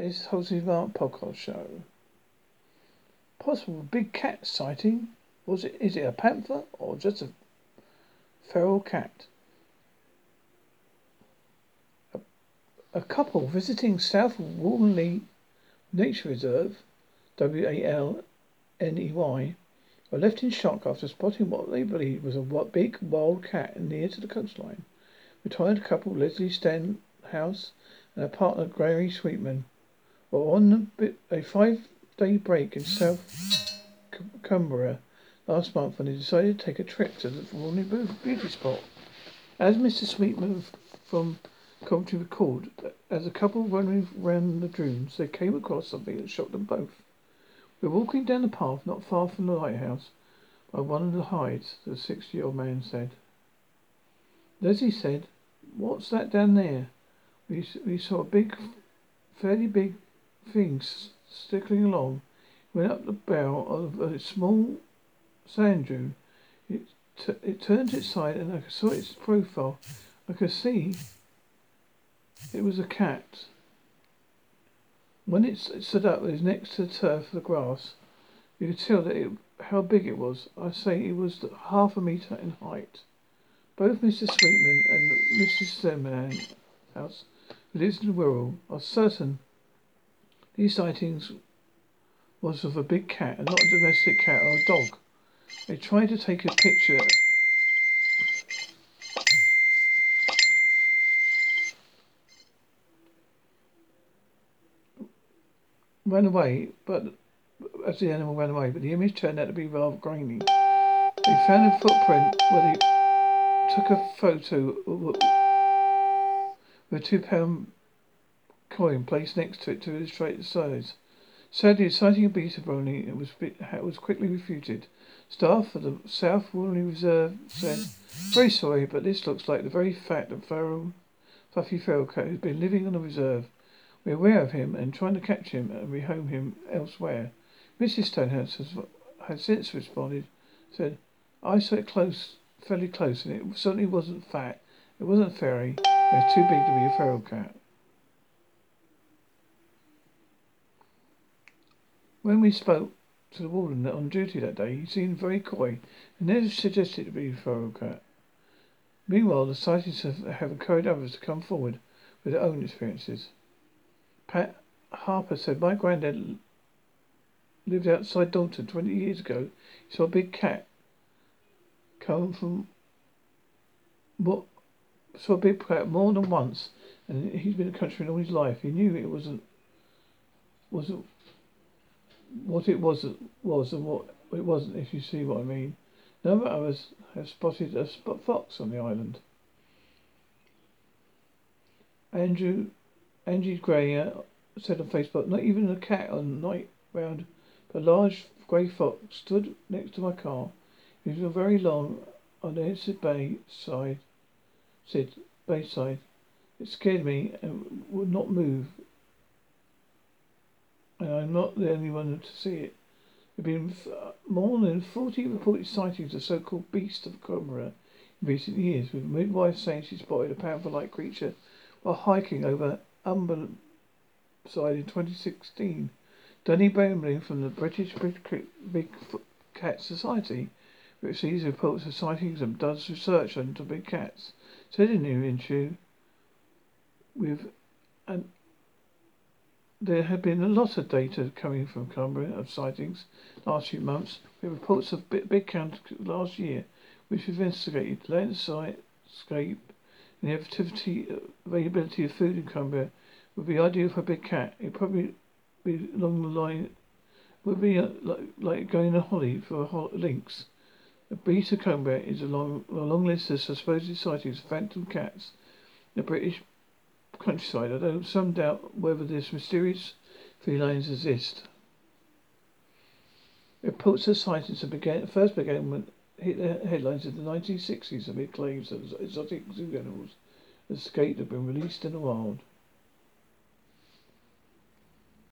It's hosting Mark podcast show. Possible big cat sighting. Was it? Is it a panther or just a feral cat? A, a couple visiting South Walney Nature Reserve, W A L N E Y, were left in shock after spotting what they believed was a big wild cat near to the coastline. Retired couple Leslie Stenhouse and her partner Gary Sweetman were on a five-day break in South Cumbria last month when they decided to take a trip to the Walney beauty spot. As Mr. Sweetman from Coventry recalled, as a couple running around the dunes, they came across something that shocked them both. We were walking down the path not far from the lighthouse by one of the hides, the sixty-year-old man said. Leslie said, What's that down there? We, we saw a big, fairly big things stickling along. Went up the bow of a small sand dune. It, t- it turned its side and I saw its profile. I could see it was a cat. When it stood up, it was next to the turf, the grass. You could tell that it, how big it was. I say it was half a metre in height. Both Mr. Sweetman and Mrs. Stemman House, who lives in Wirral, are certain these sightings was of a big cat and not a domestic cat or a dog. They tried to take a picture ran away, but as the animal ran away, but the image turned out to be rather grainy. They found a footprint where they took a photo with a two pound coin placed next to it to illustrate the size. Sadly, of Beta Brony was, was quickly refuted. Staff of the South Walney Reserve said, Very sorry, but this looks like the very fat and feral, fluffy feral cat who's been living on the reserve. We're aware of him and trying to catch him and rehome him elsewhere. Mrs. Stonehouse has, has since responded, said, I saw it close, fairly close, and it certainly wasn't fat. It wasn't fairy. It was too big to be a feral cat. When we spoke to the warden on duty that day, he seemed very coy and never suggested to be a cat. Meanwhile, the sightings have, have encouraged others to come forward with their own experiences. Pat Harper said, My granddad lived outside Dalton 20 years ago. He saw a big cat come from what saw a big cat more than once, and he's been in the country all his life. He knew it wasn't wasn't what it was was and what it wasn't, if you see what I mean. None of us have spotted a spot fox on the island. Andrew Angie Gray uh, said on Facebook, not even a cat on night round, but a large grey fox stood next to my car. It was very long on the Bay side, Sid Bay side. It scared me and would not move and I'm not the only one to see it. There have been uh, more than 40 reported sightings of so-called beast of Cumbria in recent years, with midwives saying she spotted a panther-like creature while hiking over Umber side in 2016. Danny Bamping from the British Big Cat Society, which sees reports of sightings and does research into big cats, said in an interview with an there have been a lot of data coming from Cumbria of sightings last few months. We have reports of big, big count last year, which we've investigated landscape and the activity, availability of food in Cumbria would be ideal for a big cat. It probably be along the line would be uh, like, like going to Holly for a ho- lynx. The Beta Cumbria is a long, a long list of supposed sightings of phantom cats. The British countryside, I don't. some doubt whether this mysterious felines exist. Reports of sightings began, first began when hit the headlines in the 1960s amid claims that exotic zoo animals escaped had been released in the wild.